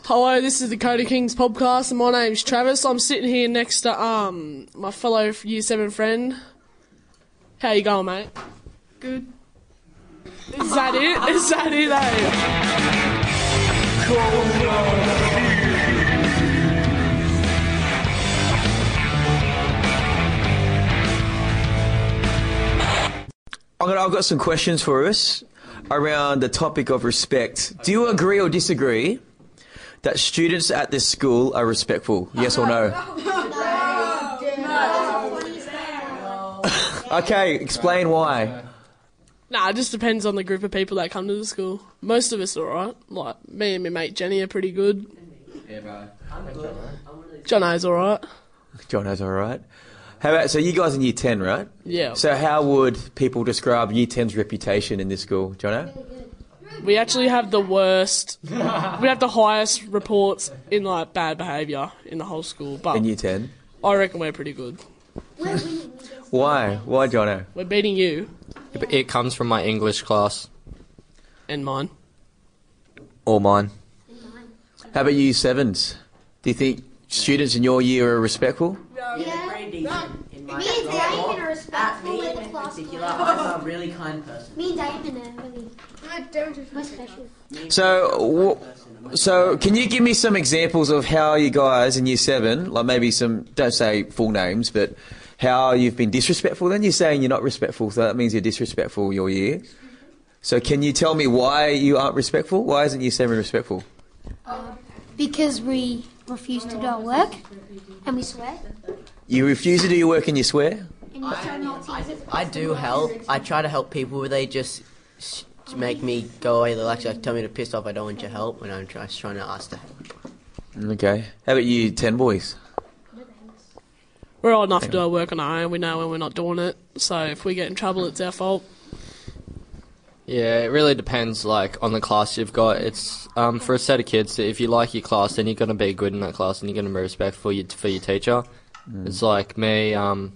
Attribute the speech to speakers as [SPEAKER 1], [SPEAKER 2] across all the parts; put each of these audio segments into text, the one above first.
[SPEAKER 1] Hello, this is the Cody Kings podcast, and my name's Travis. I'm sitting here next to um my fellow Year Seven friend. How you going, mate? Good. Is that it? Is that it? Eh?
[SPEAKER 2] I'm gonna, I've got some questions for us around the topic of respect. Do you agree or disagree that students at this school are respectful? Yes or no? okay, explain why.
[SPEAKER 1] Nah, it just depends on the group of people that come to the school. Most of us are alright. Like me and my mate Jenny are pretty good.
[SPEAKER 3] Yeah, bro.
[SPEAKER 1] Jono's alright.
[SPEAKER 2] Jono's all right. How about so you guys in year ten, right?
[SPEAKER 1] Yeah.
[SPEAKER 2] So how would people describe year 10's reputation in this school, Jono?
[SPEAKER 1] We actually have the worst. we have the highest reports in like bad behaviour in the whole school. But
[SPEAKER 2] In year ten,
[SPEAKER 1] I reckon we're pretty good.
[SPEAKER 2] why? Why, Jono?
[SPEAKER 1] We're beating you
[SPEAKER 3] It comes from my English class.
[SPEAKER 1] and mine.
[SPEAKER 3] Or mine. In mine.
[SPEAKER 2] How about you sevens? Do you think students in your year are respectful?
[SPEAKER 4] Yeah.
[SPEAKER 5] Pretty decent. In my
[SPEAKER 4] Me and
[SPEAKER 5] class.
[SPEAKER 4] Diamond are
[SPEAKER 5] At
[SPEAKER 4] respectful.
[SPEAKER 5] me
[SPEAKER 4] We're the
[SPEAKER 5] in
[SPEAKER 4] class
[SPEAKER 5] particular. I'm a really kind person.
[SPEAKER 4] Me and Diamond are really. We're special.
[SPEAKER 2] So, so can you give me some examples of how you guys in year seven, like maybe some, don't say full names, but how you've been disrespectful? Then you're saying you're not respectful, so that means you're disrespectful your year. So can you tell me why you aren't respectful? Why isn't year seven respectful?
[SPEAKER 4] Uh, because we refuse to do our work and we swear.
[SPEAKER 2] You refuse to do your work and you swear?
[SPEAKER 4] And you tell naughty.
[SPEAKER 5] I do help. I try to help people, but they just s- make me go away. They'll actually tell me to piss off. I don't want your help when I'm try- trying to ask to help.
[SPEAKER 2] Okay. How about you, ten boys?
[SPEAKER 1] We're old enough to do our work on our own. We know when we're not doing it. So if we get in trouble, it's our fault.
[SPEAKER 3] Yeah, it really depends, like, on the class you've got. It's um, for a set of kids. If you like your class, then you're gonna be good in that class, and you're gonna be respectful for your, for your teacher. It's like me, um,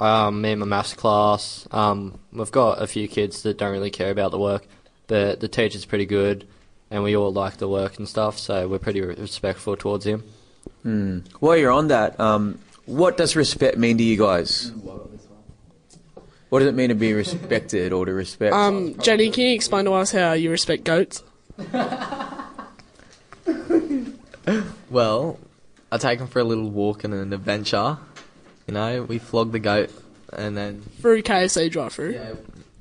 [SPEAKER 3] um, me and my maths class. Um, we've got a few kids that don't really care about the work, but the teacher's pretty good, and we all like the work and stuff. So we're pretty respectful towards him.
[SPEAKER 2] While you're on that, um, what does respect mean to you guys? What does it mean to be respected or to respect?
[SPEAKER 1] Um, Jenny, can you explain to us how you respect goats?
[SPEAKER 6] Well, I take them for a little walk and an adventure. You know, we flogged the goat, and then
[SPEAKER 1] Through KFC drive-through.
[SPEAKER 6] yeah,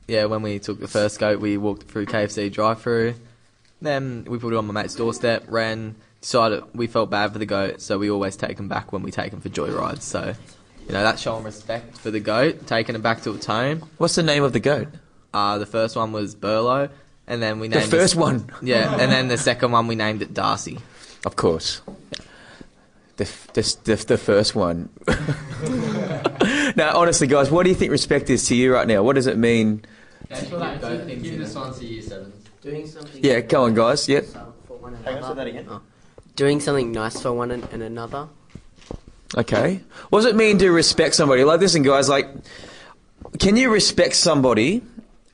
[SPEAKER 6] yeah, when we took the first goat, we walked through KFC drive-through. Then we put it on my mate's doorstep. Ran, decided we felt bad for the goat, so we always take them back when we take them for joyrides. So, you know, that's showing respect for the goat, taking it back to its home.
[SPEAKER 2] What's the name of the goat?
[SPEAKER 6] Uh, the first one was Burlo, and then we named
[SPEAKER 2] The
[SPEAKER 6] named
[SPEAKER 2] first one.
[SPEAKER 6] Yeah, and then the second one we named it Darcy.
[SPEAKER 2] Of course. The, f- the, the, f- the first one. now, honestly, guys, what do you think respect is to you right now? What does it mean?
[SPEAKER 3] Give this one to year seven.
[SPEAKER 5] Doing something.
[SPEAKER 2] Yeah, go on, guys. Yep.
[SPEAKER 5] For one another. Oh. Doing something nice for one an- and another.
[SPEAKER 2] Okay. What does it mean to respect somebody? Like, listen, guys, like, can you respect somebody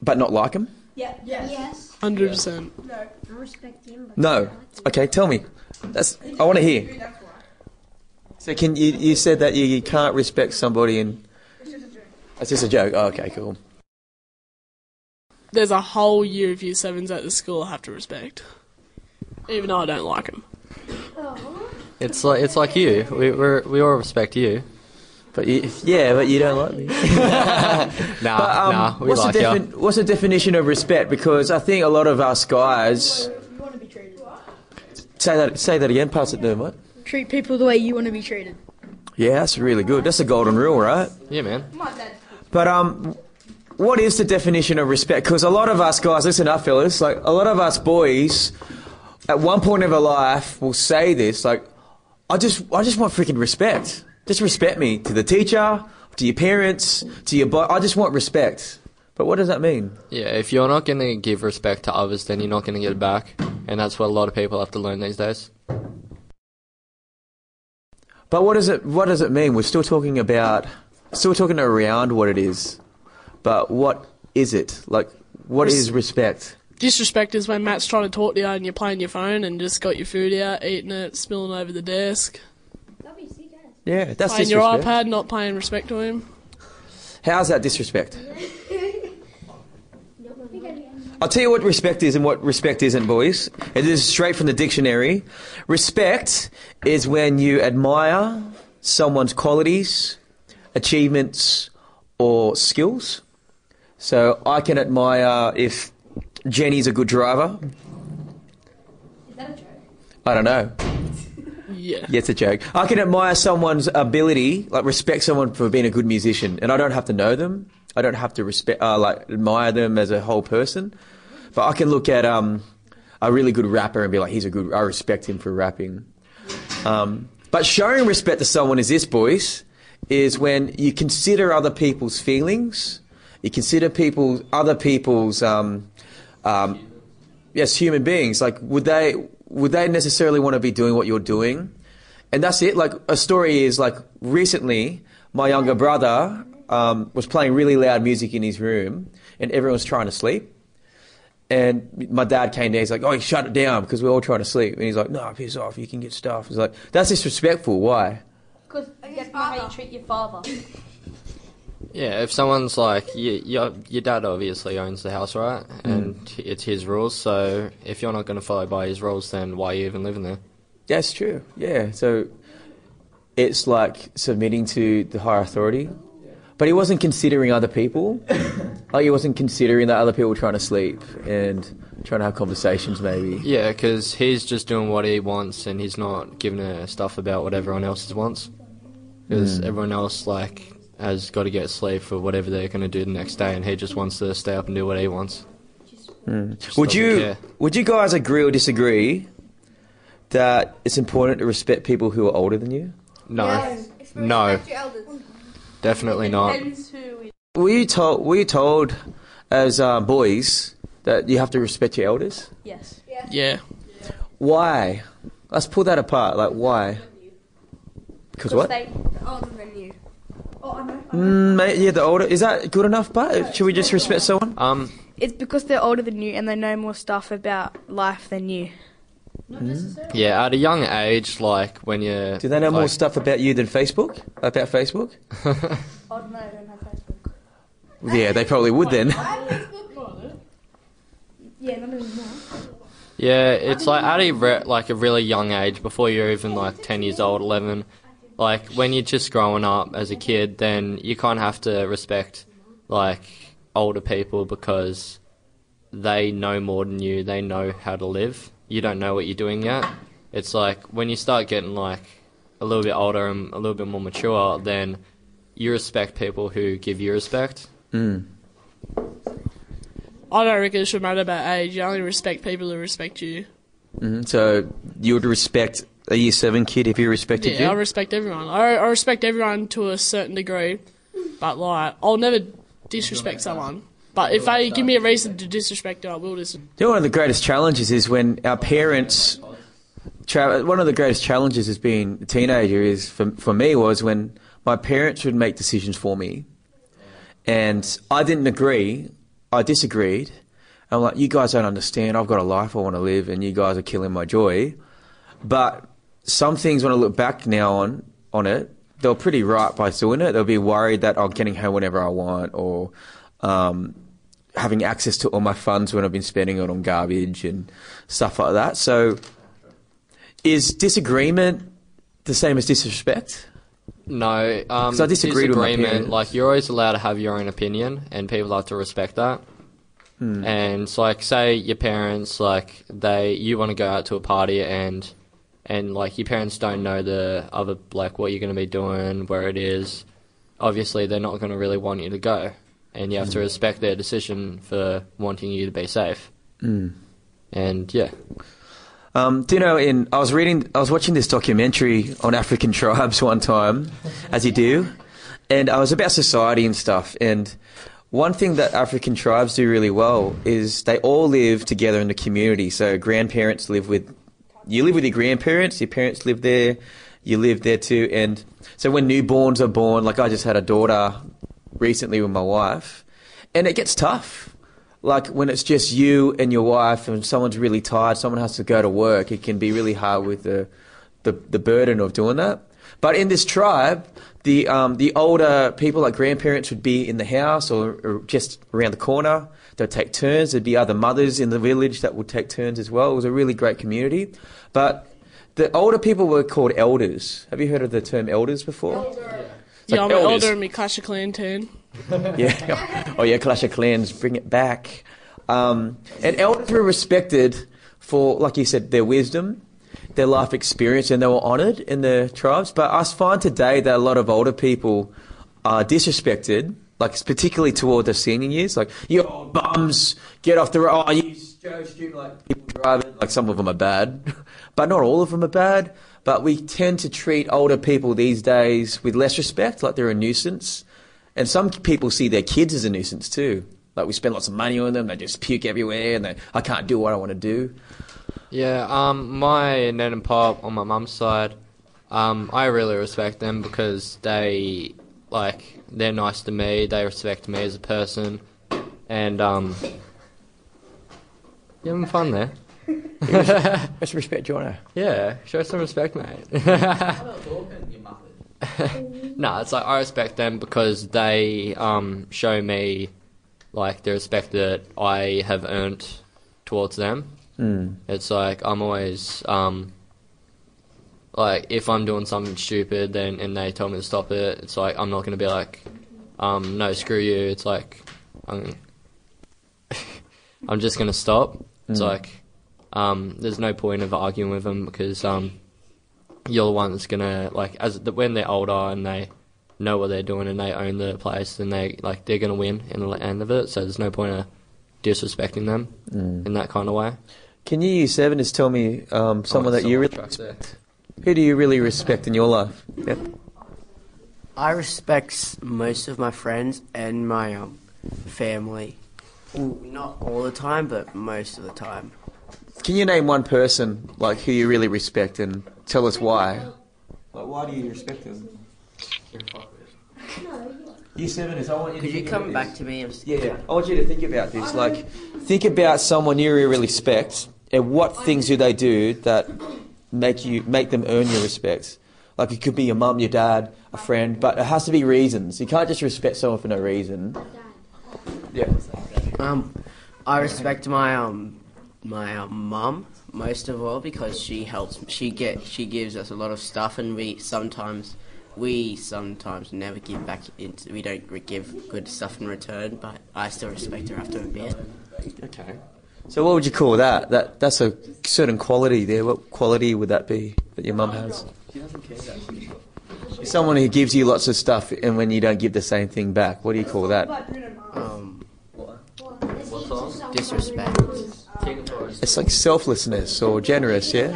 [SPEAKER 2] but not like them? Yeah.
[SPEAKER 4] Yes.
[SPEAKER 1] 100%. No.
[SPEAKER 4] I respect him. But
[SPEAKER 2] No.
[SPEAKER 4] I like him.
[SPEAKER 2] Okay, tell me. That's I want to hear. So can you you said that you, you can't respect somebody and it's just a joke. Oh, okay, cool.
[SPEAKER 1] There's a whole year of year sevens at the school I have to respect. Even though I don't like them.
[SPEAKER 3] It's like it's like you. We we're, we all respect you.
[SPEAKER 2] But you, yeah, but you don't like me.
[SPEAKER 3] Nah,
[SPEAKER 2] But, um,
[SPEAKER 3] nah, we
[SPEAKER 2] what's
[SPEAKER 3] like
[SPEAKER 2] the
[SPEAKER 3] you.
[SPEAKER 2] what's the definition of respect? Because I think a lot of us guys say that say that again. Pass it to what?
[SPEAKER 7] Treat people the way you want to be treated.
[SPEAKER 2] Yeah, that's really good. That's a golden rule, right?
[SPEAKER 3] Yeah, man.
[SPEAKER 2] But um, what is the definition of respect? Because a lot of us guys, listen up, fellas. Like a lot of us boys, at one point of our life, will say this. Like, I just, I just want freaking respect. Just respect me to the teacher, to your parents, to your. Bo- I just want respect. But what does that mean?
[SPEAKER 3] Yeah, if you're not going to give respect to others, then you're not going to get it back, and that's what a lot of people have to learn these days.
[SPEAKER 2] But what does it? What does it mean? We're still talking about, still talking around what it is. But what is it? Like, what
[SPEAKER 1] Res-
[SPEAKER 2] is respect?
[SPEAKER 1] disrespect is when Matt's trying to talk to you and you're playing your phone and just got your food out, eating it, spilling over the desk.
[SPEAKER 2] Yeah, that's
[SPEAKER 1] playing your iPad, not paying respect to him.
[SPEAKER 2] How's that disrespect? I'll tell you what respect is and what respect isn't, boys. It is straight from the dictionary. Respect is when you admire someone's qualities, achievements, or skills. So I can admire if Jenny's a good driver.
[SPEAKER 7] Is that a joke?
[SPEAKER 2] I don't know.
[SPEAKER 1] Yeah.
[SPEAKER 2] Yeah, it's a joke. I can admire someone's ability, like respect someone for being a good musician, and I don't have to know them. I don't have to respect, uh, like admire them as a whole person. But I can look at um, a really good rapper and be like, he's a good. I respect him for rapping. Um, but showing respect to someone is this, boys, is when you consider other people's feelings, you consider people, other people's, um, um, yes, human beings. Like, would they, would they necessarily want to be doing what you're doing? And that's it. Like, a story is like recently, my younger brother um, was playing really loud music in his room, and everyone was trying to sleep. And my dad came down. He's like, "Oh, shut it down," because we're all trying to sleep. And he's like, "No, piss off. You can get stuff." He's like, "That's disrespectful. Why?"
[SPEAKER 7] Because you have how you treat your father.
[SPEAKER 3] Yeah, if someone's like, you, your, your dad obviously owns the house, right? Mm. And it's his rules, so if you're not going to follow by his rules, then why are you even living there?
[SPEAKER 2] That's true. Yeah. So it's like submitting to the higher authority. But he wasn't considering other people. Oh, like he wasn't considering that other people were trying to sleep and trying to have conversations maybe.
[SPEAKER 3] Yeah, because he's just doing what he wants, and he's not giving a stuff about what everyone else wants. Because hmm. everyone else, like, has got to get sleep for whatever they're going to do the next day, and he just wants to stay up and do what he wants.
[SPEAKER 2] Hmm.
[SPEAKER 3] Would
[SPEAKER 2] you
[SPEAKER 3] care.
[SPEAKER 2] would you guys agree or disagree that it's important to respect people who are older than you?
[SPEAKER 3] No, no, definitely not.
[SPEAKER 2] Were you told were you told as uh, boys that you have to respect your elders?
[SPEAKER 7] Yes.
[SPEAKER 1] Yeah.
[SPEAKER 2] Why? Let's pull that apart. Like why? Because what?
[SPEAKER 7] They older than you. Oh, I know.
[SPEAKER 2] Mm, mate, yeah, the older is that good enough? But should we just respect someone?
[SPEAKER 3] Um,
[SPEAKER 7] It's because they're older than you and they know more stuff about life than you.
[SPEAKER 3] yeah, at a young age, like when you're,
[SPEAKER 2] Do they know more stuff about you than Facebook? About Facebook?
[SPEAKER 7] Oh no, I don't have Facebook.
[SPEAKER 2] Yeah, they probably would then.
[SPEAKER 7] Yeah, not anymore.
[SPEAKER 3] Yeah, it's like at a re- like a really young age, before you're even like ten years old, eleven. Like when you're just growing up as a kid, then you kind of have to respect like older people because they know more than you. They know how to live. You don't know what you're doing yet. It's like when you start getting like a little bit older and a little bit more mature, then you respect people who give you respect.
[SPEAKER 1] I don't reckon it should matter about age. You only respect people who respect you.
[SPEAKER 2] Mhm, So you would respect a year seven kid if he respected you?
[SPEAKER 1] Yeah, I respect everyone. I, I respect everyone to a certain degree, but like I'll never disrespect someone. But if they give me a reason to disrespect it, I will disrespect.
[SPEAKER 2] You know, one of the greatest challenges is when our parents. Tra- one of the greatest challenges as being a teenager is for for me was when my parents would make decisions for me, and I didn't agree. I disagreed. I'm like, you guys don't understand. I've got a life I want to live, and you guys are killing my joy. But some things, when I look back now on on it, they were pretty right by doing it. They'll be worried that I'm getting home whenever I want, or um, having access to all my funds when I've been spending it on garbage and stuff like that. So, is disagreement the same as disrespect?
[SPEAKER 3] No, um,
[SPEAKER 2] I disagreed
[SPEAKER 3] disagreement. Like you're always allowed to have your own opinion, and people have to respect that.
[SPEAKER 2] Hmm.
[SPEAKER 3] And so, like, say your parents, like they, you want to go out to a party, and and like your parents don't know the other, like what you're going to be doing, where it is. Obviously, they're not going to really want you to go, and you have
[SPEAKER 2] Hmm.
[SPEAKER 3] to respect their decision for wanting you to be safe.
[SPEAKER 2] Hmm.
[SPEAKER 3] And yeah,
[SPEAKER 2] Um, do you know? In I was reading, I was watching this documentary on African tribes one time, as you do, and I was about society and stuff. And one thing that African tribes do really well is they all live together in the community. So grandparents live with, you live with your grandparents. Your parents live there. You live there too. And so when newborns are born, like I just had a daughter recently with my wife, and it gets tough. Like when it's just you and your wife, and someone's really tired, someone has to go to work. It can be really hard with the the, the burden of doing that. But in this tribe, the um, the older people, like grandparents, would be in the house or, or just around the corner. They'd take turns. There'd be other mothers in the village that would take turns as well. It was a really great community. But the older people were called elders. Have you heard of the term elders before?
[SPEAKER 1] Yeah,
[SPEAKER 2] like
[SPEAKER 1] I'm an elder in my Clash Clan turn.
[SPEAKER 2] Yeah. Oh yeah, Clash of Clans, bring it back. Um, and elders were respected for, like you said, their wisdom, their life experience, and they were honoured in the tribes. But I find today that a lot of older people are disrespected, like particularly toward the senior years. Like, you old bums, get off the road. Oh, you student, like people driving. Like some of them are bad, but not all of them are bad. But we tend to treat older people these days with less respect, like they're a nuisance. And some people see their kids as a nuisance too. Like we spend lots of money on them, they just puke everywhere, and they, I can't do what I want to do.
[SPEAKER 3] Yeah, um, my nan and pop on my mum's side, um, I really respect them because they, like, they're nice to me. They respect me as a person, and um, you having fun there?
[SPEAKER 2] Let's respect Jono.
[SPEAKER 3] Yeah, show some respect, mate. no, it's like I respect them because they um, show me like the respect that I have earned towards them.
[SPEAKER 2] Mm.
[SPEAKER 3] It's like I'm always um, like if I'm doing something stupid, then and they tell me to stop it. It's like I'm not gonna be like, um, no, screw you. It's like I'm, I'm just gonna stop. It's
[SPEAKER 2] Mm.
[SPEAKER 3] like um, there's no point of arguing with them because um, you're the one that's gonna like as the, when they're older and they know what they're doing and they own the place, then they like they're gonna win in the end of it. So there's no point of disrespecting them
[SPEAKER 2] Mm.
[SPEAKER 3] in that kind of way.
[SPEAKER 2] Can you, year seven, just tell me um, someone
[SPEAKER 3] Oh,
[SPEAKER 2] that you really respect? Who do you really respect in your life? Yep.
[SPEAKER 5] I respect most of my friends and my um, family. Well, not all the time, but most of the time.
[SPEAKER 2] Can you name one person like who you really respect and tell us why? Like, why do you respect them? Year seven is. I want you
[SPEAKER 5] Could you come back to me? I'm s-
[SPEAKER 2] Yeah, yeah. I want you to think about this. Like, think about someone you really respect, and what things do they do that make you make them earn your respect? Like, it could be your mum, your dad, a friend, but it has to be reasons. You can't just respect someone for no reason. Yeah.
[SPEAKER 5] Um, I respect my um my um, mum most of all because she helps. She get she gives us a lot of stuff, and we sometimes we sometimes never give back. Into, we don't give good stuff in return, but I still respect her after a bit.
[SPEAKER 2] Okay. So, what would you call that? That that's a certain quality there. What quality would that be that your mum has? She doesn't care. That. Someone who gives you lots of stuff, and when you don't give the same thing back, what do you call that?
[SPEAKER 5] Um, what? disrespect.
[SPEAKER 2] It's like selflessness or generous, yeah?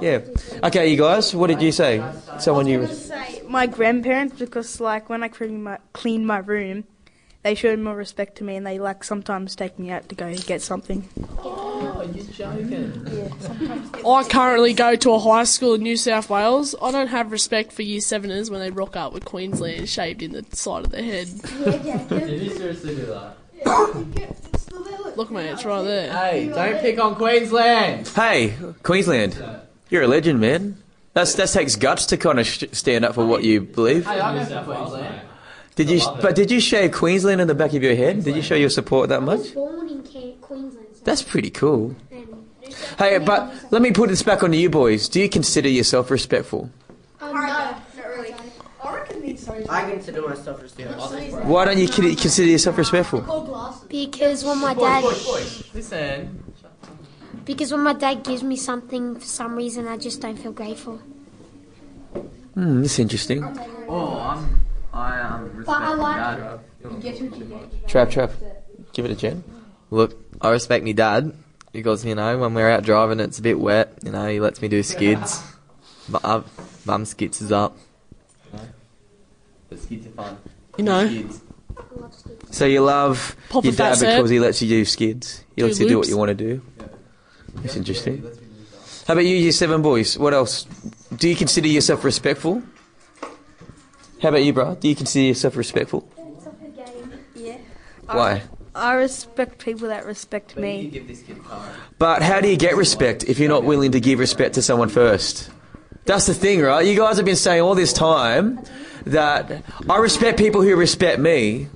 [SPEAKER 2] Yeah. Okay, you guys, what did you say? Someone you.
[SPEAKER 7] say my grandparents because like when I clean my clean my room, they showed more respect to me and they like sometimes take me out to go get something. Oh, you're joking!
[SPEAKER 1] I currently go to a high school in New South Wales. I don't have respect for year seveners when they rock up with Queensland shaved in the side of their head.
[SPEAKER 6] Did you seriously do that?
[SPEAKER 1] Look, mate, it's right there.
[SPEAKER 6] Hey, don't pick on Queensland.
[SPEAKER 2] Hey, Queensland, you're a legend, man. That's, that takes guts to kind of sh- stand up for what you believe.
[SPEAKER 6] Hey, I go for Queensland.
[SPEAKER 2] Did you? But did you shave Queensland in the back of your head? Did you show your support that much?
[SPEAKER 4] Born in Ca- Queensland. so-
[SPEAKER 2] That's pretty cool.
[SPEAKER 4] and-
[SPEAKER 2] Hey, but let me put this back on you boys. Do you consider yourself respectful?
[SPEAKER 4] Um, no.
[SPEAKER 5] I consider myself respectful.
[SPEAKER 2] Why don't you con- consider yourself respectful?
[SPEAKER 4] Because when my dad,
[SPEAKER 6] Listen.
[SPEAKER 4] because when my dad gives me something for some reason, I just don't feel grateful.
[SPEAKER 2] Hmm, that's interesting.
[SPEAKER 6] Oh, I'm. I um, respect
[SPEAKER 4] But I like-
[SPEAKER 6] dad.
[SPEAKER 2] Trap, trap. Give it a Jen.
[SPEAKER 6] Look, I respect me dad because you know when we're out driving, it's a bit wet. You know, he lets me do skids. But uh, mum skids is up. The skids are fun.
[SPEAKER 1] You know,
[SPEAKER 6] Skids.
[SPEAKER 2] So you love
[SPEAKER 1] Pop
[SPEAKER 2] your dad
[SPEAKER 1] set.
[SPEAKER 2] because he lets you do skids. He
[SPEAKER 1] Do
[SPEAKER 2] lets you do what you want to do. That's interesting. How about you, you seven boys? What else? Do you consider yourself respectful? How about you, bro? Do you consider yourself respectful?
[SPEAKER 7] Yeah.
[SPEAKER 2] Why?
[SPEAKER 7] I respect people that respect me.
[SPEAKER 6] give this kid a card.
[SPEAKER 2] But how do you get respect if you're not willing to give respect to someone first? That's the thing, right? You guys have been saying all this time that I respect people who respect me,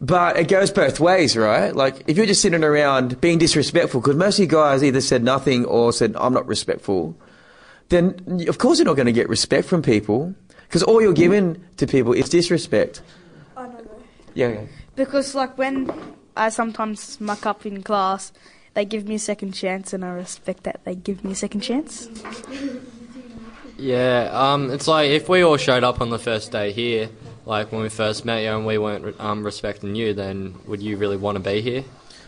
[SPEAKER 2] but it goes both ways, right? Like, if you're just sitting around being disrespectful, because most of you guys either said nothing or said, I'm not respectful, then of course you're not going to get respect from people, because all you're giving to people is disrespect. Yeah, yeah.
[SPEAKER 7] Because like when I sometimes muck up in class, they give me a second chance, and I respect that they give me a second chance.
[SPEAKER 3] Yeah, um, it's like if we all showed up on the first day here, like when we first met you, and we weren't um, respecting you, then would you really want to be here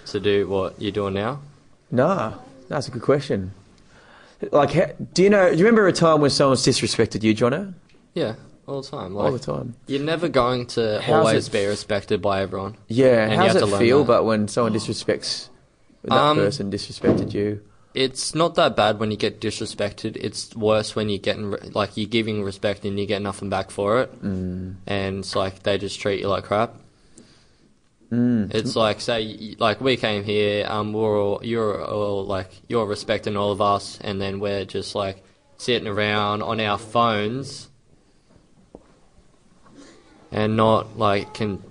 [SPEAKER 3] to do what you're doing now?
[SPEAKER 2] Nah, that's a good question. Like, do you know? Do you remember a time when someone's disrespected you, Jono?
[SPEAKER 3] Yeah, all the time. Like,
[SPEAKER 2] All the time.
[SPEAKER 3] You're never going to
[SPEAKER 2] How's
[SPEAKER 3] always
[SPEAKER 2] it-
[SPEAKER 3] be respected by everyone.
[SPEAKER 2] Yeah.
[SPEAKER 3] And you
[SPEAKER 2] How's it feel?
[SPEAKER 3] that.
[SPEAKER 2] But when someone disrespects that
[SPEAKER 3] Um,
[SPEAKER 2] person disrespected you,
[SPEAKER 3] It's not that bad when you get disrespected. It's worse when you're getting re- like you're giving respect and you get nothing back for it, mm. and it's like they just treat you like crap.
[SPEAKER 2] mm.
[SPEAKER 3] It's like say like we came here, um, we're all you're all like you're respecting all of us, and then we're just like sitting around on our phones, and not like can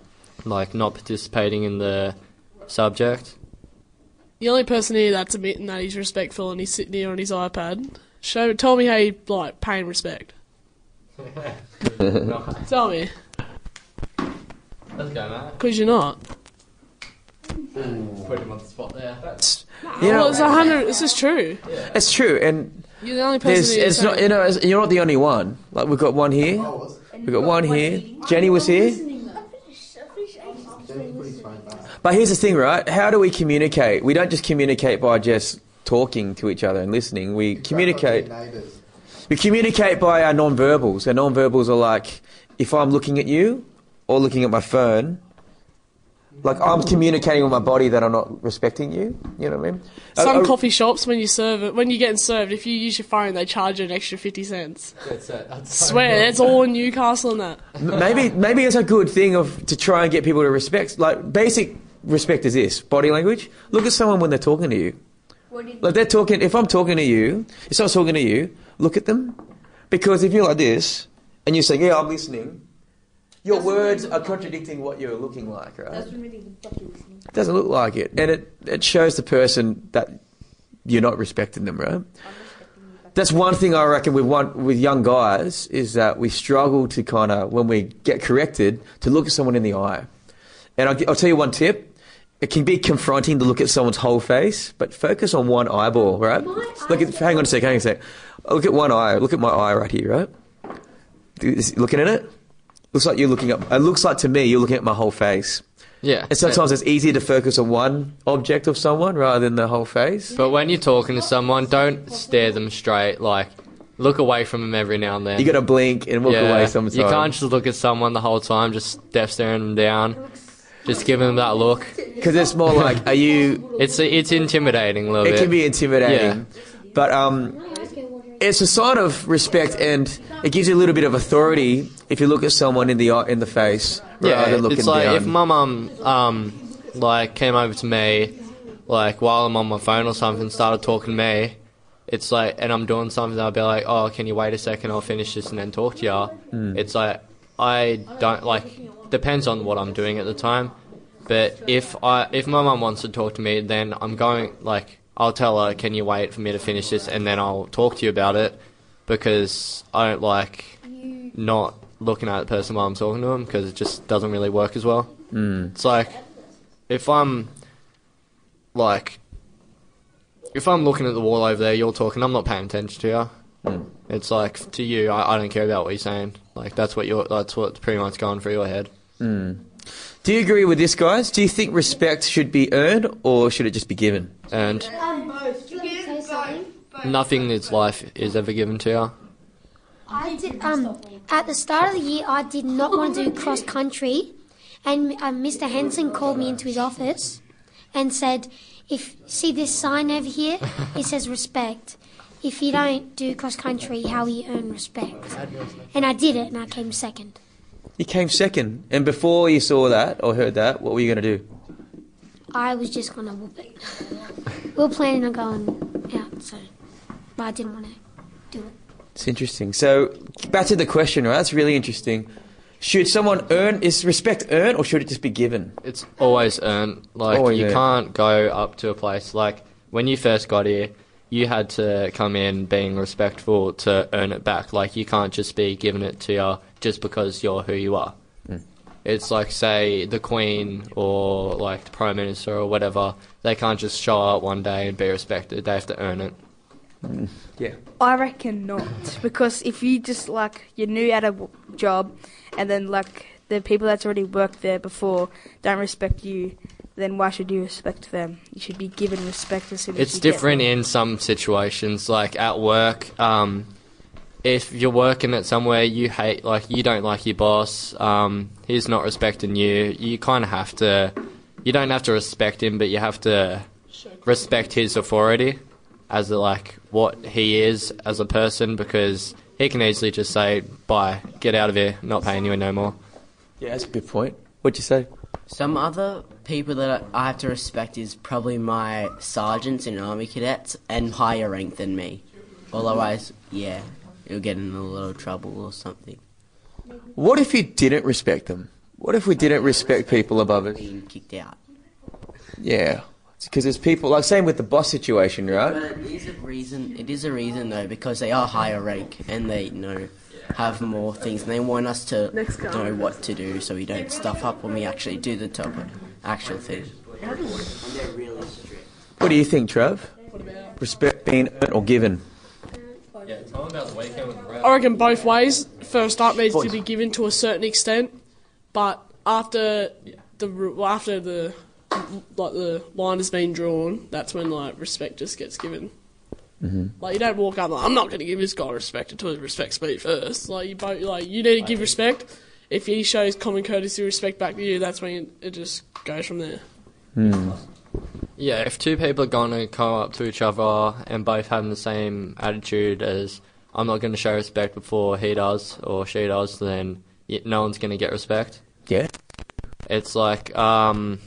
[SPEAKER 3] like not participating in the subject.
[SPEAKER 1] The only person here that's admitting that he's respectful and he's sitting here on his iPad. Show, tell me how you like paying respect. tell me,
[SPEAKER 3] Let's go, Matt.
[SPEAKER 1] because you're not.
[SPEAKER 3] Put him on the spot there.
[SPEAKER 2] That's you
[SPEAKER 1] well,
[SPEAKER 2] know,
[SPEAKER 1] it's a hundred. This is true.
[SPEAKER 2] it's true, and
[SPEAKER 1] You're the only person.
[SPEAKER 2] it's not you know it's- you're not the only one. Like we've got one here, we've got one here. Jenny was here. But here's the thing, right? How do we communicate? We don't just communicate by just talking to each other and listening. We communicate. We communicate by our non-verbals. Our non-verbals are like, if I'm looking at you or looking at my phone, like I'm communicating with my body that I'm not respecting you. You know what I mean?
[SPEAKER 1] Some
[SPEAKER 2] Uh,
[SPEAKER 1] coffee shops, when you serve it, when you're getting served, if you use your phone, they charge you an extra fifty cents.
[SPEAKER 3] That's it. That's
[SPEAKER 1] Swear, that's all Newcastle and that.
[SPEAKER 2] Maybe maybe it's a good thing of to try and get people to respect. Like basic respect is this: body language. Look at someone when they're talking to you. Like they're talking. If I'm talking to you, if someone's talking to you, look at them, because if you're like this and you're saying, "Yeah, I'm listening," your words are contradicting what you're looking like, right? It doesn't look like it, and it it shows the person that you're not respecting them, right? That's one thing I reckon with one with young guys is that we struggle to kind of when we get corrected to look at someone in the eye. And I'll, I'll tell you one tip: it can be confronting to look at someone's whole face, but focus on one eyeball, right? Look at, hang on a sec, hang on a sec. Look at one eye. Look at my eye right here, right? Do Looking at it, looks like you're looking at. It looks like to me you're looking at my whole face.
[SPEAKER 3] Yeah.
[SPEAKER 2] And sometimes it's easier to focus on one object of someone rather than the whole face.
[SPEAKER 3] But when you're talking to someone, don't stare them straight. Like, look away from them every now and then.
[SPEAKER 2] You got to blink and walk
[SPEAKER 3] yeah.
[SPEAKER 2] away sometimes.
[SPEAKER 3] You can't just look at someone the whole time, just deaf staring them down. Just giving them that look.
[SPEAKER 2] because it's more like, are you?
[SPEAKER 3] It's it's intimidating a little
[SPEAKER 2] It
[SPEAKER 3] bit.
[SPEAKER 2] can be intimidating, but um, it's a sign of respect, and it gives you a little bit of authority if you look at someone in the eye, in the face rather than looking
[SPEAKER 3] it's like
[SPEAKER 2] down.
[SPEAKER 3] if my mum um like came over to me like while I'm on my phone or something, started talking to me. It's like, and I'm doing something. I'll be like, "Oh, can you wait a second? I'll finish this and then talk to you."
[SPEAKER 2] Hmm.
[SPEAKER 3] It's like I don't like. Depends on what I'm doing at the time. But if I if my mum wants to talk to me, then I'm going like I'll tell her, "Can you wait for me to finish this?" and then I'll talk to you about it because I don't like not looking at the person while I'm talking to them because it just doesn't really work as well. Mm. It's like if I'm like if I'm looking at the wall over there, you're talking, I'm not paying attention to you. It's like to you, I, I don't care about what you're saying. Like that's what you're. That's what's pretty much going through your head.
[SPEAKER 2] Do you agree with this, guys? Do you think respect should be earned or should it just be given?
[SPEAKER 3] And
[SPEAKER 4] Say something.
[SPEAKER 3] nothing in this life is ever given to you.
[SPEAKER 4] I did, um, at the start of the year, I did not want to do cross country, and uh, Mr. Henson called me into his office and said, "If see this sign over here, it says respect. If you don't do cross country, how will you earn respect?" And I did it, and I came second.
[SPEAKER 2] You came second, and before you saw that or heard that, what were you going to do?
[SPEAKER 4] I was just gonna whoop it. we were planning on going out, so but I didn't want to do it.
[SPEAKER 2] It's interesting. So back to the question, right? That's really interesting. Should someone earn? Is respect earned, or should it just be given?
[SPEAKER 3] It's always earned. Like
[SPEAKER 2] Always
[SPEAKER 3] you
[SPEAKER 2] earned.
[SPEAKER 3] can't go up to a place like when you first got here. You had to come in being respectful to earn it back. Like you can't just be giving it to you just because you're who you are. Hmm. It's like say the Queen or like the Prime Minister or whatever. They can't just show up one day and be respected. They have to earn it. Hmm.
[SPEAKER 2] Yeah.
[SPEAKER 7] I reckon not, because if you just like you're new at a job, and then like the people that's already worked there before don't respect you, then why should you respect them? You should be given respect as soon as
[SPEAKER 3] It's
[SPEAKER 7] you get
[SPEAKER 3] different in some situations, like at work. Um, if you're working at somewhere you hate, like you don't like your boss, um, he's not respecting you. You kind of have to. You don't have to respect him, but you have to respect his authority as a, like what he is as a person, because he can easily just say, "Bye, get out of here, not paying you no more."
[SPEAKER 2] Yeah, that's a good point. What'd you say?
[SPEAKER 5] Some other people that I have to respect is probably my sergeants and army cadets and higher rank than me. Otherwise, yeah, you'll get in a lot of trouble or something.
[SPEAKER 2] What if you didn't respect them? What if we didn't respect people above us?
[SPEAKER 5] Being kicked out.
[SPEAKER 2] Yeah, because there's people like same with the boss situation, right?
[SPEAKER 5] But it is a reason. It is a reason though because they are higher rank and they know have more things and they want us to know what to do so we don't stuff up when we actually do the top actual thing. And they're really strict.
[SPEAKER 2] What do you think, Trev? Respect being earned or given?
[SPEAKER 3] Yeah, tell about the weekend with
[SPEAKER 1] I reckon both ways. First up needs to be given to a certain extent, but after the well, after the like the line has been drawn, that's when like respect just gets given. Like you don't walk up like I'm not going to give this guy respect until he respects me first. Like you both like you need to give respect. If he shows common courtesy, respect back to you, that's when it just goes from there.
[SPEAKER 3] Yeah, if two people are going to come up to each other and both having the same attitude as I'm not going to show respect before he does or she does, then no one's going to get respect.
[SPEAKER 2] Yeah.
[SPEAKER 3] It's like um,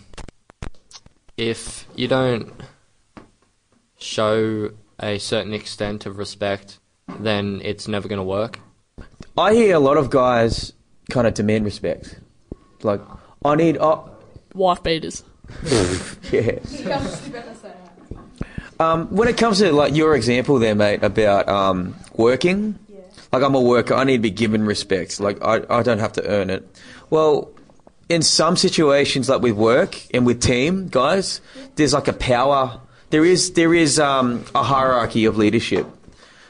[SPEAKER 3] if you don't show a certain extent of respect, then it's never going to work.
[SPEAKER 2] I hear a lot of guys kind of demand respect. Like, I need. Oh,
[SPEAKER 1] Wife beaters.
[SPEAKER 2] yeah. Um, when it comes to like your example there, mate, about um, working, like I'm a worker, I need to be given respect. Like I, I don't have to earn it. Well, in some situations, like with work and with team guys, there's like a power. There is there is um, a hierarchy of leadership.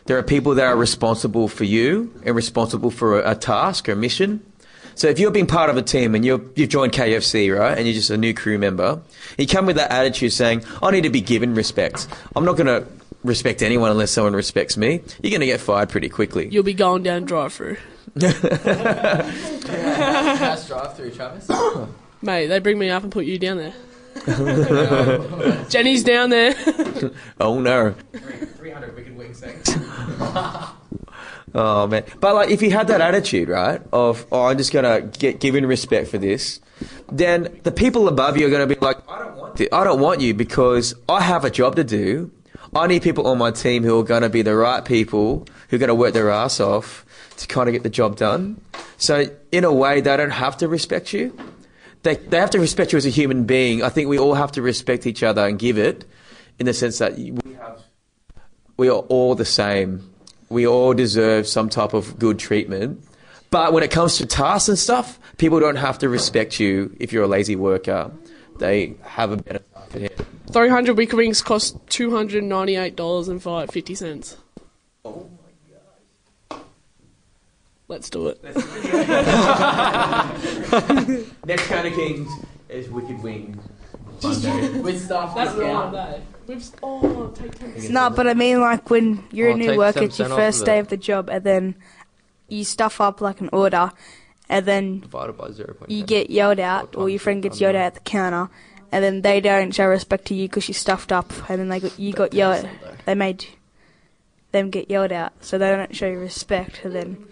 [SPEAKER 2] There are people that are responsible for you and responsible for a, a task or a mission. So if you're being part of a team and you're, you've joined KFC, right, and you're just a new crew member, you come with that attitude saying, I need to be given respect. I'm not going to respect anyone unless someone respects me. You're going to get fired pretty quickly.
[SPEAKER 1] You'll be going down drive-through.
[SPEAKER 6] Fast drive through, Travis.
[SPEAKER 1] Mate, they bring me up and put you down there. Jenny's down there.
[SPEAKER 2] oh no.
[SPEAKER 6] 300 wicked wing seconds.
[SPEAKER 2] Oh man. But like if you had that attitude, right, of oh I'm just gonna get given respect for this, then the people above you are gonna be like, I don't want thi- I don't want you because I have a job to do. I need people on my team who are gonna be the right people who are gonna work their ass off to kind of get the job done. So in a way they don't have to respect you. They they have to respect you as a human being. I think we all have to respect each other and give it in the sense that we have we are all the same. We all deserve some type of good treatment. But when it comes to tasks and stuff, people don't have to respect you if you're a lazy worker. They have a better hand.
[SPEAKER 1] 300 Wicked Wings cost $298.50. Oh. Let's do it.
[SPEAKER 2] Next kind of kings is Wicked Wings.
[SPEAKER 6] With staff discount.
[SPEAKER 1] day. We've, oh, take 10%.
[SPEAKER 7] No, but I mean, like when you're
[SPEAKER 3] Oh,
[SPEAKER 7] a new
[SPEAKER 3] take
[SPEAKER 7] worker, it's
[SPEAKER 3] 10%
[SPEAKER 7] your
[SPEAKER 3] off
[SPEAKER 7] first
[SPEAKER 3] of
[SPEAKER 7] day
[SPEAKER 3] it.
[SPEAKER 7] of the job, and then you stuff up like an order, and then
[SPEAKER 3] Divided by 0.10.
[SPEAKER 7] you get yelled at, or your friend gets yelled at at the counter, and then they don't show respect to you because you stuffed up, and then they got you got yelled. They made them get yelled at, so they don't show you respect, and then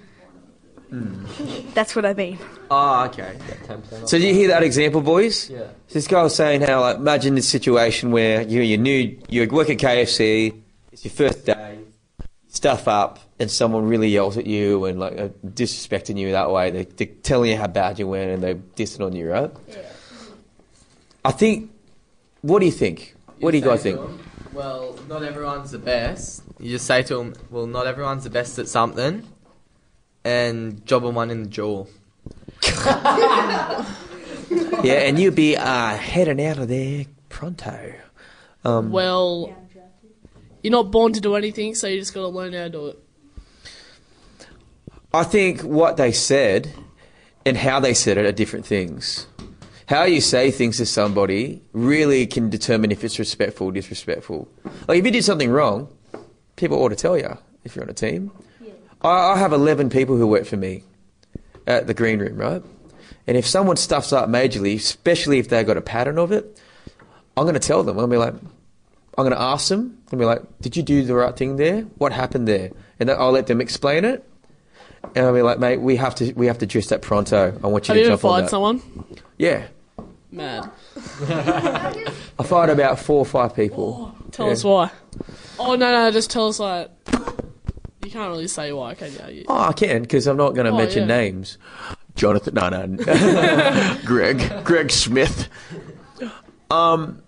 [SPEAKER 7] That's what I mean.
[SPEAKER 2] Oh, okay. So did you hear that example, boys?
[SPEAKER 3] Yeah.
[SPEAKER 2] This guy was saying how, like, imagine this situation where you you're new, you work at KFC, it's your first day, stuff up, and someone really yells at you and like uh, disrespecting you that way. They, they're telling you how bad you went and they're dissing on you, right? Yeah. I think. What do you think? What do you guys think?
[SPEAKER 6] Well, not everyone's the best. You just say to them, well, not everyone's the best at something, and job them one in the jaw.
[SPEAKER 2] Yeah, and you'll be uh, heading out of there pronto. Um,
[SPEAKER 1] Well, you're not born to do anything, so you just gotta learn how to do it.
[SPEAKER 2] I think what they said and how they said it are different things. How you say things to somebody really can determine if it's respectful or disrespectful. Like if you did something wrong, people ought to tell you if you're on a team. I, I have 11 people who work for me at the green room, right? And if someone stuffs up majorly, especially if they've got a pattern of it, I'm going to tell them. I'm going to be like, I'm going to ask them. I'm going to be like, did you do the right thing there? What happened there? And I'll let them explain it. And I'll be like, mate, we have to we have to address that pronto. I want you
[SPEAKER 1] Have
[SPEAKER 2] to
[SPEAKER 1] you ever
[SPEAKER 2] jump on
[SPEAKER 1] fired
[SPEAKER 2] that.
[SPEAKER 1] someone?
[SPEAKER 2] Yeah,
[SPEAKER 1] Mad.
[SPEAKER 2] I fired about four or five people.
[SPEAKER 1] Oh, tell
[SPEAKER 2] Yeah.
[SPEAKER 1] us why. Oh no, no, just tell us like. You can't really say why, can you? You-
[SPEAKER 2] Oh, I can because I'm not going to
[SPEAKER 1] Oh,
[SPEAKER 2] mention
[SPEAKER 1] yeah.
[SPEAKER 2] names. Jonathan, no, no, Greg, Greg Smith. Um,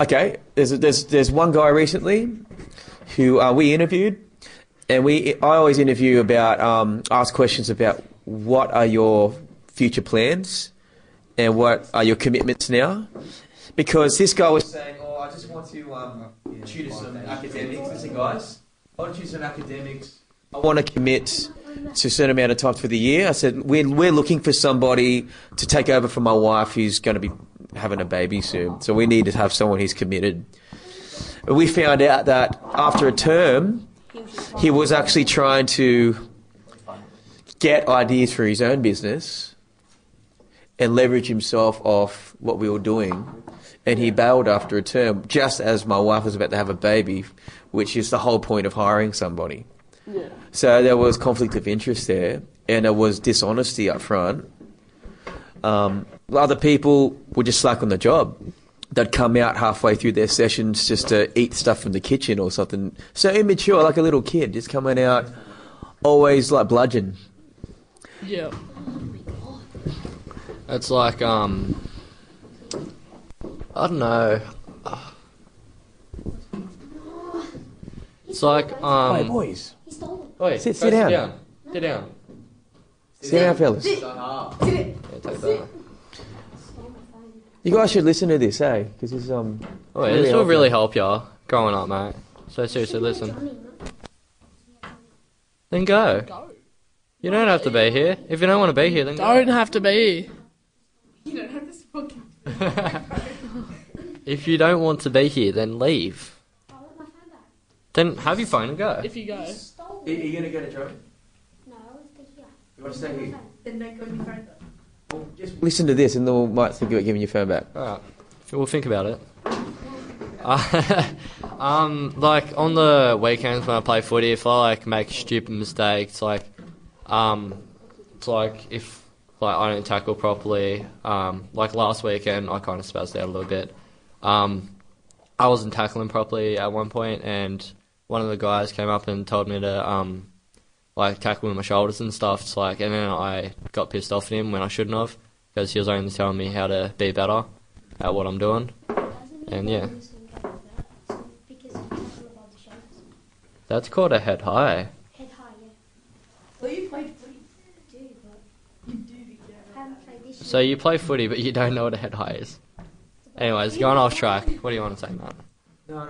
[SPEAKER 2] okay, there's there's there's one guy recently who uh, we interviewed, and we I always interview about um, ask questions about what are your future plans and what are your commitments now, because this guy was saying, oh, I just want to um, tutor some academics. Listen, guys, I want to academics. I want to commit to a certain amount of time for the year. I said, we're, we're looking for somebody to take over from my wife who's going to be having a baby soon. So we need to have someone who's committed. And we found out that after a term, he was actually trying to get ideas for his own business and leverage himself off what we were doing. And he bailed after a term, just as my wife was about to have a baby, which is the whole point of hiring somebody. Yeah. So there was conflict of interest there, and there was dishonesty up front. Um, other people would just slack on the job. They'd come out halfway through their sessions just to eat stuff from the kitchen or something. So immature, like a little kid, just coming out always like bludgeon.
[SPEAKER 1] Yeah.
[SPEAKER 3] It's like um, I don't know. It's like um.
[SPEAKER 2] hey, boys.
[SPEAKER 3] Oi,
[SPEAKER 2] Sit- sit down.
[SPEAKER 3] Sit down.
[SPEAKER 2] Sit down, fellas.
[SPEAKER 3] Yeah, take that.
[SPEAKER 2] You guys should listen to this, eh? Because this um.
[SPEAKER 3] Oh,
[SPEAKER 2] really
[SPEAKER 3] this will
[SPEAKER 2] helpful.
[SPEAKER 3] really help y'all growing up, mate. So seriously, listen. Then go.
[SPEAKER 1] Go.
[SPEAKER 3] You don't have to be here. If you don't want to be here, then
[SPEAKER 1] Don't
[SPEAKER 3] go.
[SPEAKER 1] have to be.
[SPEAKER 3] If you don't want to be here, then leave. Then have your phone and go.
[SPEAKER 1] If you go.
[SPEAKER 2] Are you going to go to Joe?
[SPEAKER 4] No, I stay here.
[SPEAKER 2] You want to stay here?
[SPEAKER 7] Then don't go any further.
[SPEAKER 2] Just listen to this and then we might think about giving your phone back.
[SPEAKER 3] Alright. We'll think about it. Um, like on the weekends when I play footy, if I like make stupid mistakes, like, um, it's like if like I don't tackle properly, um, like last weekend I kind of spazzed out a little bit. Um, I wasn't tackling properly at one point, and one of the guys came up and told me to um, like tackle with my shoulders and stuff. It's like, and then I got pissed off at him when I shouldn't have, because he was only telling me how to be better at what I'm doing. And yeah,
[SPEAKER 4] Because you tackle above the shoulders.
[SPEAKER 3] that's called a head high.
[SPEAKER 4] Head high, yeah.
[SPEAKER 7] Well, you played footy.
[SPEAKER 4] I do, but I haven't played this
[SPEAKER 3] So you play footy, but you don't know what a head high is. Anyways, going off track. What do you want to say, Matt?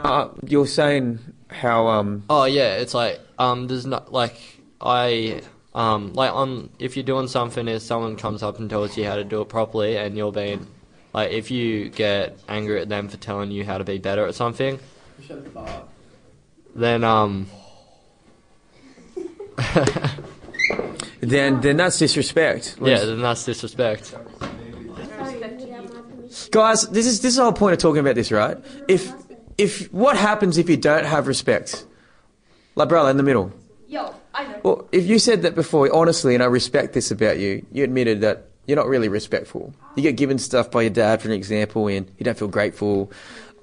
[SPEAKER 2] Uh, you're saying how, um.
[SPEAKER 3] Oh yeah, it's like um, there's not like I um like on if you're doing something, if someone comes up and tells you how to do it properly, and you're being like if you get angry at them for telling you how to be better at something, then um
[SPEAKER 2] Then, then that's disrespect.
[SPEAKER 3] yeah, then that's disrespect.
[SPEAKER 2] Guys, this is this is the whole point of talking about this, right? If if what happens if you don't have respect? Like brother in the middle.
[SPEAKER 7] Yo, I know.
[SPEAKER 2] Well, if you said that before, honestly, and I respect this about you, you admitted that you're not really respectful. You get given stuff by your dad, for an example, and you don't feel grateful.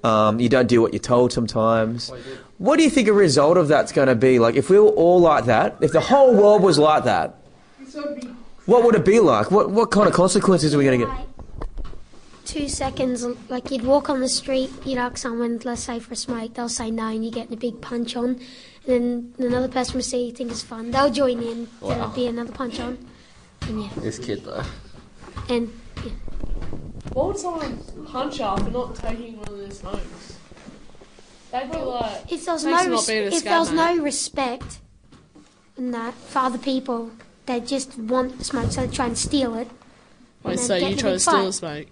[SPEAKER 2] Um, you don't do what you're told sometimes. What do you think a result of that's going to be? Like, if we were all like that, if the whole world was like that, what would it be like? What what kind of consequences are we going to get?
[SPEAKER 4] Two seconds, like you'd walk on the street, you'd ask someone, let's say for a smoke, they'll say no, and you get a big punch on. And then another person will see you think it's fun, they'll join in, there'll be another punch on. And yeah,
[SPEAKER 3] This kid though.
[SPEAKER 4] and yeah.
[SPEAKER 1] What would someone punch up for not taking one of their smokes? They'd be like,
[SPEAKER 4] If there was no
[SPEAKER 1] for not
[SPEAKER 4] res-
[SPEAKER 1] being a
[SPEAKER 4] if there was no respect in that for other people, they just want the smoke, so they try and steal it.
[SPEAKER 1] wait,
[SPEAKER 4] and
[SPEAKER 1] so you
[SPEAKER 4] in a
[SPEAKER 1] try to steal
[SPEAKER 4] fight.
[SPEAKER 1] a smoke?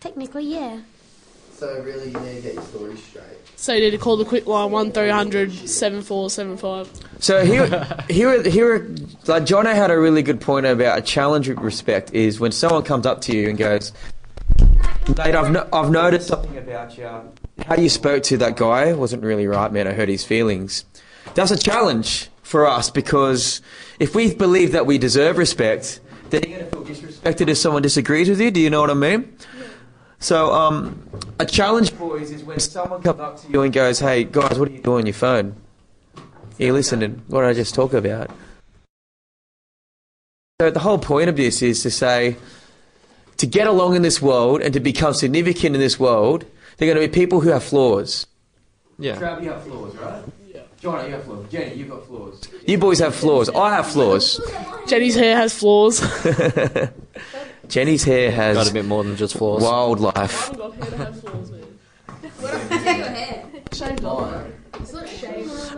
[SPEAKER 4] Technically, yeah.
[SPEAKER 6] So really, you need to get your story straight.
[SPEAKER 1] So you need to call the quick line 1300 7475.
[SPEAKER 2] So here, here, here, like Jono had a really good point about a challenge with respect is when someone comes up to you and goes, "Mate, I've no- I've noticed something about you. How you spoke to that guy wasn't really right, man. I hurt his feelings." That's a challenge for us because if we believe that we deserve respect, then you're going to feel disrespected if someone disagrees with you. Do you know what I mean? So, um, a challenge, boys, is when someone comes up to you and goes, "Hey, guys, what are you doing on your phone?" You listening? What did I just talk about? So the whole point of this is to say, to get along in this world and to become significant in this world, there are going to be people who have flaws.
[SPEAKER 3] Yeah.
[SPEAKER 2] Trav, you have flaws, right? Yeah. John, you have flaws. Jenny, you've got flaws. You boys have flaws. I have flaws.
[SPEAKER 1] Jenny's hair has flaws.
[SPEAKER 2] Jenny's hair has
[SPEAKER 3] Got a
[SPEAKER 2] has
[SPEAKER 3] bit more than just flaws.
[SPEAKER 2] wildlife.
[SPEAKER 1] I've got hair to have flaws, man.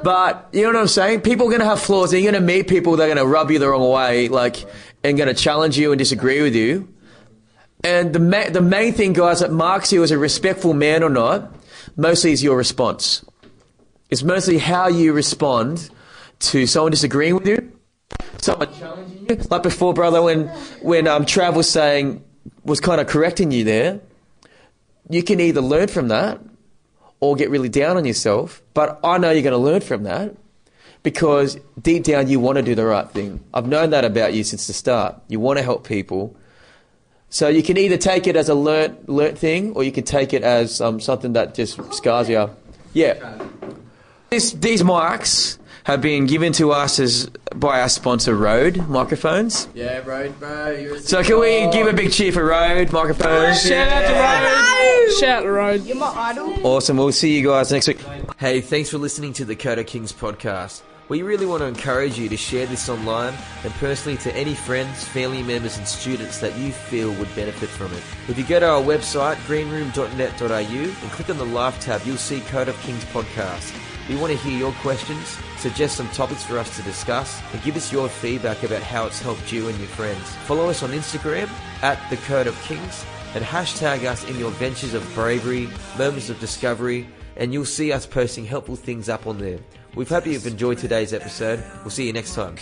[SPEAKER 2] But you know what I'm saying? People are going to have flaws. And you're going to meet people that are going to rub you the wrong way, like, and going to challenge you and disagree with you. And the ma- the main thing, guys, that marks you as a respectful man or not, mostly is your response. It's mostly how you respond to someone disagreeing with you, someone challenging you. Like before, brother, when when um, Trav was saying was kind of correcting you there, you can either learn from that or get really down on yourself. But I know you're going to learn from that because deep down you want to do the right thing. I've known that about you since the start. You want to help people. So you can either take it as a learnt, learnt thing or you can take it as um, something that just scars you. Yeah. This, these mics have been given to us as by our sponsor Rode microphones.
[SPEAKER 6] Yeah, Rode bro. You're
[SPEAKER 2] So can we give a big cheer for Rode microphones?
[SPEAKER 1] Shout out to Rode. Shout out to Rode.
[SPEAKER 7] You're my idol.
[SPEAKER 2] Awesome. We'll see you guys next week.
[SPEAKER 8] Hey, thanks for listening to the Code of Kings podcast. We really want to encourage you to share this online and personally to any friends, family members, and students that you feel would benefit from it. If you go to our website, greenroom.net.au, and click on the Live tab, you'll see Code of Kings podcast. We want to hear your questions, suggest some topics for us to discuss, and give us your feedback about how it's helped you and your friends. Follow us on Instagram at the Code of Kings and hashtag us in your ventures of bravery, moments of discovery, and you'll see us posting helpful things up on there. We hope you've enjoyed today's episode. We'll see you next time.